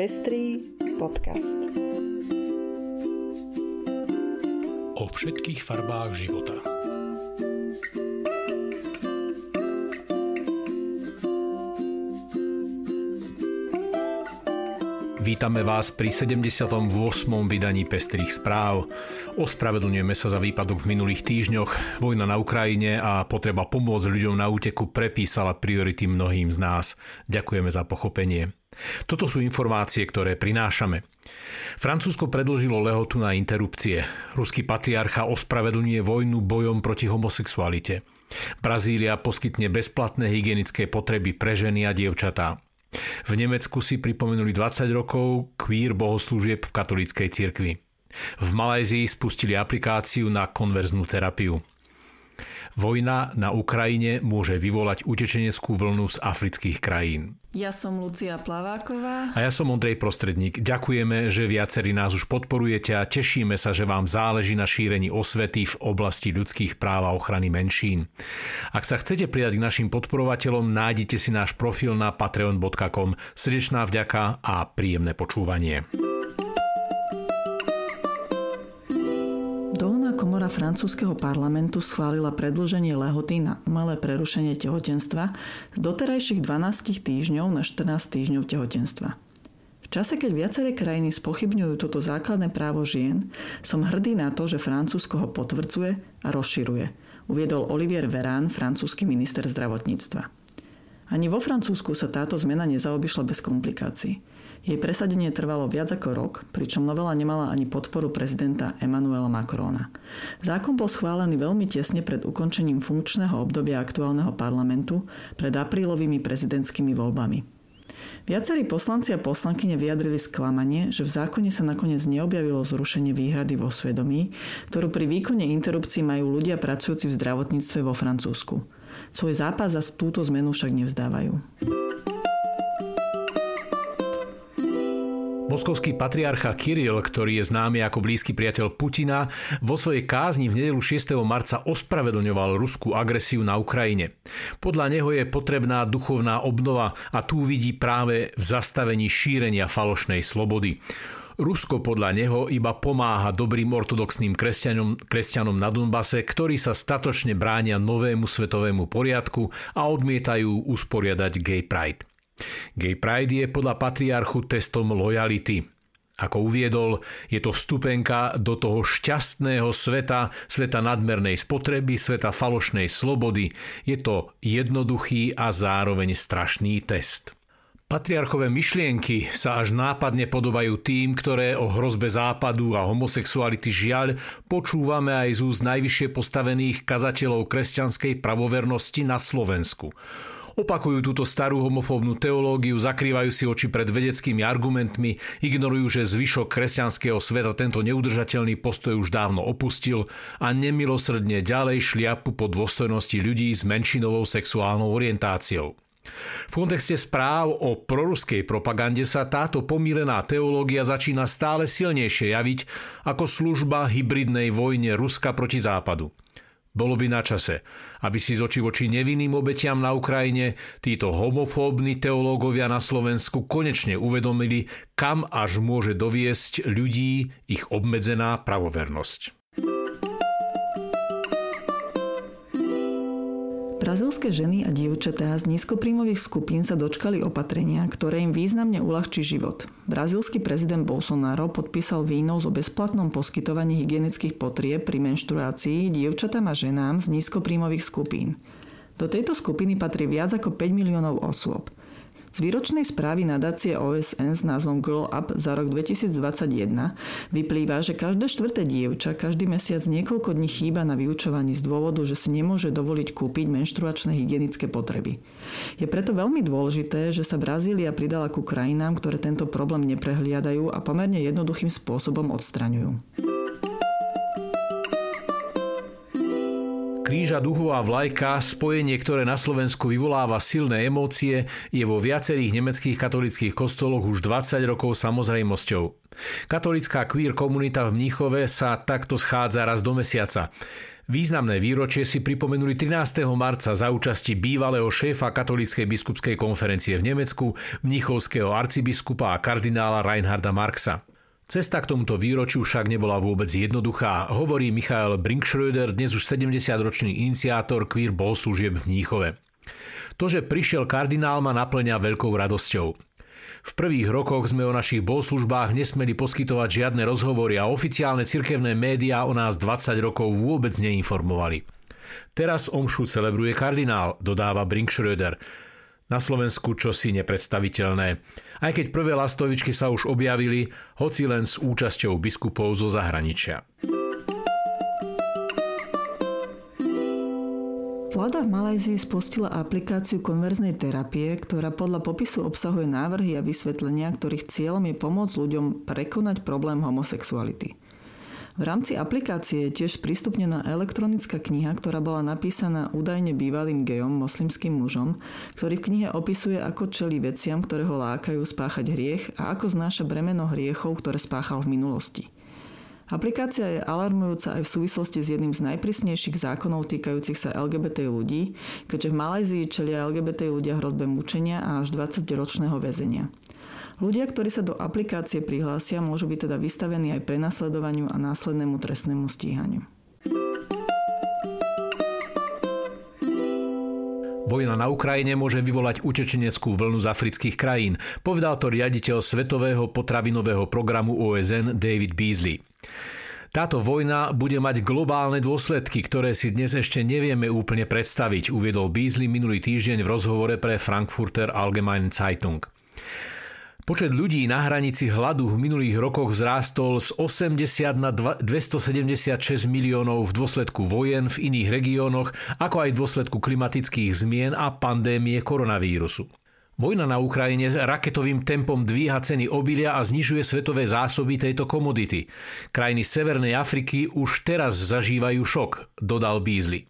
Pestrý podcast. O všetkých farbách života. Vítame vás pri 78. vydaní Pestrých správ. Ospravedlňujeme sa za výpadok v minulých týždňoch. Vojna na Ukrajine a potreba pomôcť ľuďom na úteku prepísala priority mnohým z nás. Ďakujeme za pochopenie. Toto sú informácie, ktoré prinášame. Francúzsko predložilo lehotu na interrupcie. Ruský patriarcha ospravedlňuje vojnu bojom proti homosexualite. Brazília poskytne bezplatné hygienické potreby pre ženy a dievčatá. V Nemecku si pripomenuli 20 rokov queer bohoslúžieb v katolíckej cirkvi. V Malajzii spustili aplikáciu na konverznú terapiu. Vojna na Ukrajine môže vyvolať utečeneckú vlnu z afrických krajín. Ja som Lucia Plaváková. A ja som Ondrej Prostredník. Ďakujeme, že viacerí nás už podporujete a tešíme sa, že vám záleží na šírení osvety v oblasti ľudských práv a ochrany menšín. Ak sa chcete pridať k našim podporovateľom, nájdite si náš profil na patreon.com. Srdečná vďaka a príjemné počúvanie. Komora francúzského parlamentu schválila predlženie lehoty na umelé prerušenie tehotenstva z doterajších 12 týždňov na 14 týždňov tehotenstva. V čase, keď viaceré krajiny spochybňujú toto základné právo žien, som hrdý na to, že Francúzsko ho potvrdzuje a rozširuje, uviedol Olivier Verán, francúzsky minister zdravotníctva. Ani vo Francúzsku sa táto zmena nezaobišla bez komplikácií. Jej presadenie trvalo viac ako rok, pričom novela nemala ani podporu prezidenta Emmanuela Macrona. Zákon bol schválený veľmi tesne pred ukončením funkčného obdobia aktuálneho parlamentu pred aprílovými prezidentskými voľbami. Viacerí poslanci a poslankyne vyjadrili sklamanie, že v zákone sa nakoniec neobjavilo zrušenie výhrady vo svedomí, ktorú pri výkone interrupcií majú ľudia pracujúci v zdravotníctve vo Francúzsku. Svoj zápas za túto zmenu však nevzdávajú. Moskovský patriarcha Kiril, ktorý je známy ako blízky priateľ Putina, vo svojej kázni v nedelu 6. marca ospravedlňoval ruskú agresiu na Ukrajine. Podľa neho je potrebná duchovná obnova a tu vidí práve v zastavení šírenia falošnej slobody. Rusko podľa neho iba pomáha dobrým ortodoxným kresťanom, kresťanom na Donbase, ktorí sa statočne bránia novému svetovému poriadku a odmietajú usporiadať gay pride. Gay Pride je podľa patriarchu testom lojality. Ako uviedol, je to vstupenka do toho šťastného sveta, sveta nadmernej spotreby, sveta falošnej slobody. Je to jednoduchý a zároveň strašný test. Patriarchové myšlienky sa až nápadne podobajú tým, ktoré o hrozbe západu a homosexuality žiaľ počúvame aj z úst najvyššie postavených kazateľov kresťanskej pravovernosti na Slovensku. Opakujú túto starú homofóbnu teológiu, zakrývajú si oči pred vedeckými argumentmi, ignorujú, že zvyšok kresťanského sveta tento neudržateľný postoj už dávno opustil a nemilosrdne ďalej šliapu po dôstojnosti ľudí s menšinovou sexuálnou orientáciou. V kontexte správ o proruskej propagande sa táto pomílená teológia začína stále silnejšie javiť ako služba hybridnej vojne Ruska proti Západu. Bolo by na čase, aby si z oči voči nevinným obetiam na Ukrajine títo homofóbni teológovia na Slovensku konečne uvedomili, kam až môže doviesť ľudí ich obmedzená pravovernosť. Brazilské ženy a dievčatá z nízkopríjmových skupín sa dočkali opatrenia, ktoré im významne uľahčí život. Brazílsky prezident Bolsonaro podpísal výnos o bezplatnom poskytovaní hygienických potrieb pri menštruácii dievčatám a ženám z nízkopríjmových skupín. Do tejto skupiny patrí viac ako 5 miliónov osôb. Z výročnej správy nadácie OSN s názvom Girl Up za rok 2021 vyplýva, že každé štvrté dievča každý mesiac niekoľko dní chýba na vyučovaní z dôvodu, že si nemôže dovoliť kúpiť menštruačné hygienické potreby. Je preto veľmi dôležité, že sa Brazília pridala ku krajinám, ktoré tento problém neprehliadajú a pomerne jednoduchým spôsobom odstraňujú. Kríža duhová vlajka, spojenie, ktoré na Slovensku vyvoláva silné emócie, je vo viacerých nemeckých katolických kostoloch už 20 rokov samozrejmosťou. Katolická queer komunita v Mníchove sa takto schádza raz do mesiaca. Významné výročie si pripomenuli 13. marca za účasti bývalého šéfa katolíckej biskupskej konferencie v Nemecku, mnichovského arcibiskupa a kardinála Reinharda Marxa. Cesta k tomuto výročiu však nebola vôbec jednoduchá, hovorí Michael Brinkschröder, dnes už 70-ročný iniciátor queer bohoslúžieb v Mníchove. To, že prišiel kardinál, ma naplňa veľkou radosťou. V prvých rokoch sme o našich bohoslužbách nesmeli poskytovať žiadne rozhovory a oficiálne cirkevné médiá o nás 20 rokov vôbec neinformovali. Teraz omšu celebruje kardinál, dodáva Brinkschröder. Na Slovensku čosi nepredstaviteľné. Aj keď prvé lastovičky sa už objavili, hoci len s účasťou biskupov zo zahraničia. Vláda v Malajzii spustila aplikáciu konverznej terapie, ktorá podľa popisu obsahuje návrhy a vysvetlenia, ktorých cieľom je pomôcť ľuďom prekonať problém homosexuality. V rámci aplikácie je tiež prístupnená elektronická kniha, ktorá bola napísaná údajne bývalým gejom, moslimským mužom, ktorý v knihe opisuje, ako čeli veciam, ktoré ho lákajú spáchať hriech a ako znáša bremeno hriechov, ktoré spáchal v minulosti. Aplikácia je alarmujúca aj v súvislosti s jedným z najprísnejších zákonov týkajúcich sa LGBT ľudí, keďže v Malajzii čelia LGBT ľudia hrozbe mučenia a až 20-ročného väzenia. Ľudia, ktorí sa do aplikácie prihlásia, môžu byť teda vystavení aj prenasledovaniu a následnému trestnému stíhaniu. Vojna na Ukrajine môže vyvolať utečeneckú vlnu z afrických krajín, povedal to riaditeľ Svetového potravinového programu OSN David Beasley. Táto vojna bude mať globálne dôsledky, ktoré si dnes ešte nevieme úplne predstaviť, uviedol Beasley minulý týždeň v rozhovore pre Frankfurter Allgemeine Zeitung. Počet ľudí na hranici hladu v minulých rokoch vzrástol z 80 na 276 miliónov v dôsledku vojen v iných regiónoch, ako aj v dôsledku klimatických zmien a pandémie koronavírusu. Vojna na Ukrajine raketovým tempom dvíha ceny obilia a znižuje svetové zásoby tejto komodity. Krajiny Severnej Afriky už teraz zažívajú šok, dodal Beasley.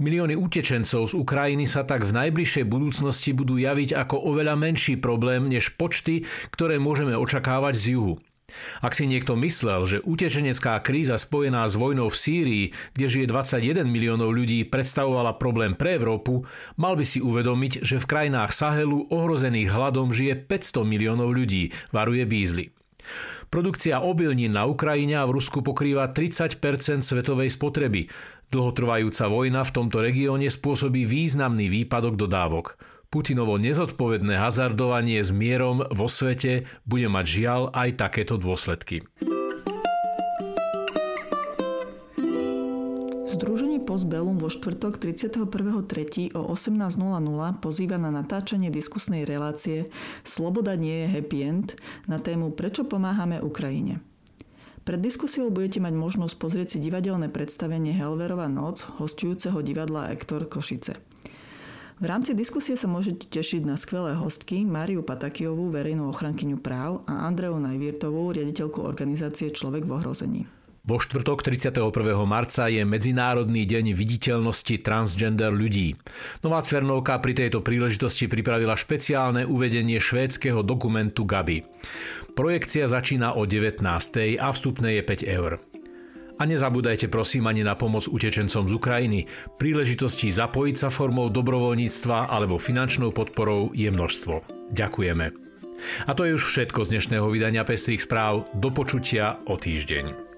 Milióny utečencov z Ukrajiny sa tak v najbližšej budúcnosti budú javiť ako oveľa menší problém než počty, ktoré môžeme očakávať z juhu. Ak si niekto myslel, že utečenecká kríza spojená s vojnou v Sýrii, kde žije 21 miliónov ľudí, predstavovala problém pre Európu, mal by si uvedomiť, že v krajinách Sahelu ohrozených hladom žije 500 miliónov ľudí, varuje Beasley. Produkcia obilnín na Ukrajine a v Rusku pokrýva 30% svetovej spotreby. Dlhotrvajúca vojna v tomto regióne spôsobí významný výpadok dodávok. Putinovo nezodpovedné hazardovanie s mierom vo svete bude mať žiaľ aj takéto dôsledky. Postbellum vo štvrtok 31.3. o 18.00 pozýva na natáčanie diskusnej relácie Sloboda nie je happy end na tému Prečo pomáhame Ukrajine. Pred diskusiou budete mať možnosť pozrieť si divadelné predstavenie Helverova noc hostujúceho divadla Ektor Košice. V rámci diskusie sa môžete tešiť na skvelé hostky Máriu Patakiovú, verejnú ochrankyňu práv a Andreu Najviertovú, riaditeľku organizácie Človek v ohrození. Vo štvrtok 31. marca je Medzinárodný deň viditeľnosti transgender ľudí. Nová Cvernovka pri tejto príležitosti pripravila špeciálne uvedenie švédskeho dokumentu Gabi. Projekcia začína o 19. a vstupné je 5 eur. A nezabúdajte prosím ani na pomoc utečencom z Ukrajiny. Príležitostí zapojiť sa formou dobrovoľníctva alebo finančnou podporou je množstvo. Ďakujeme. A to je už všetko z dnešného vydania Pestrých správ. Do počutia o týždeň.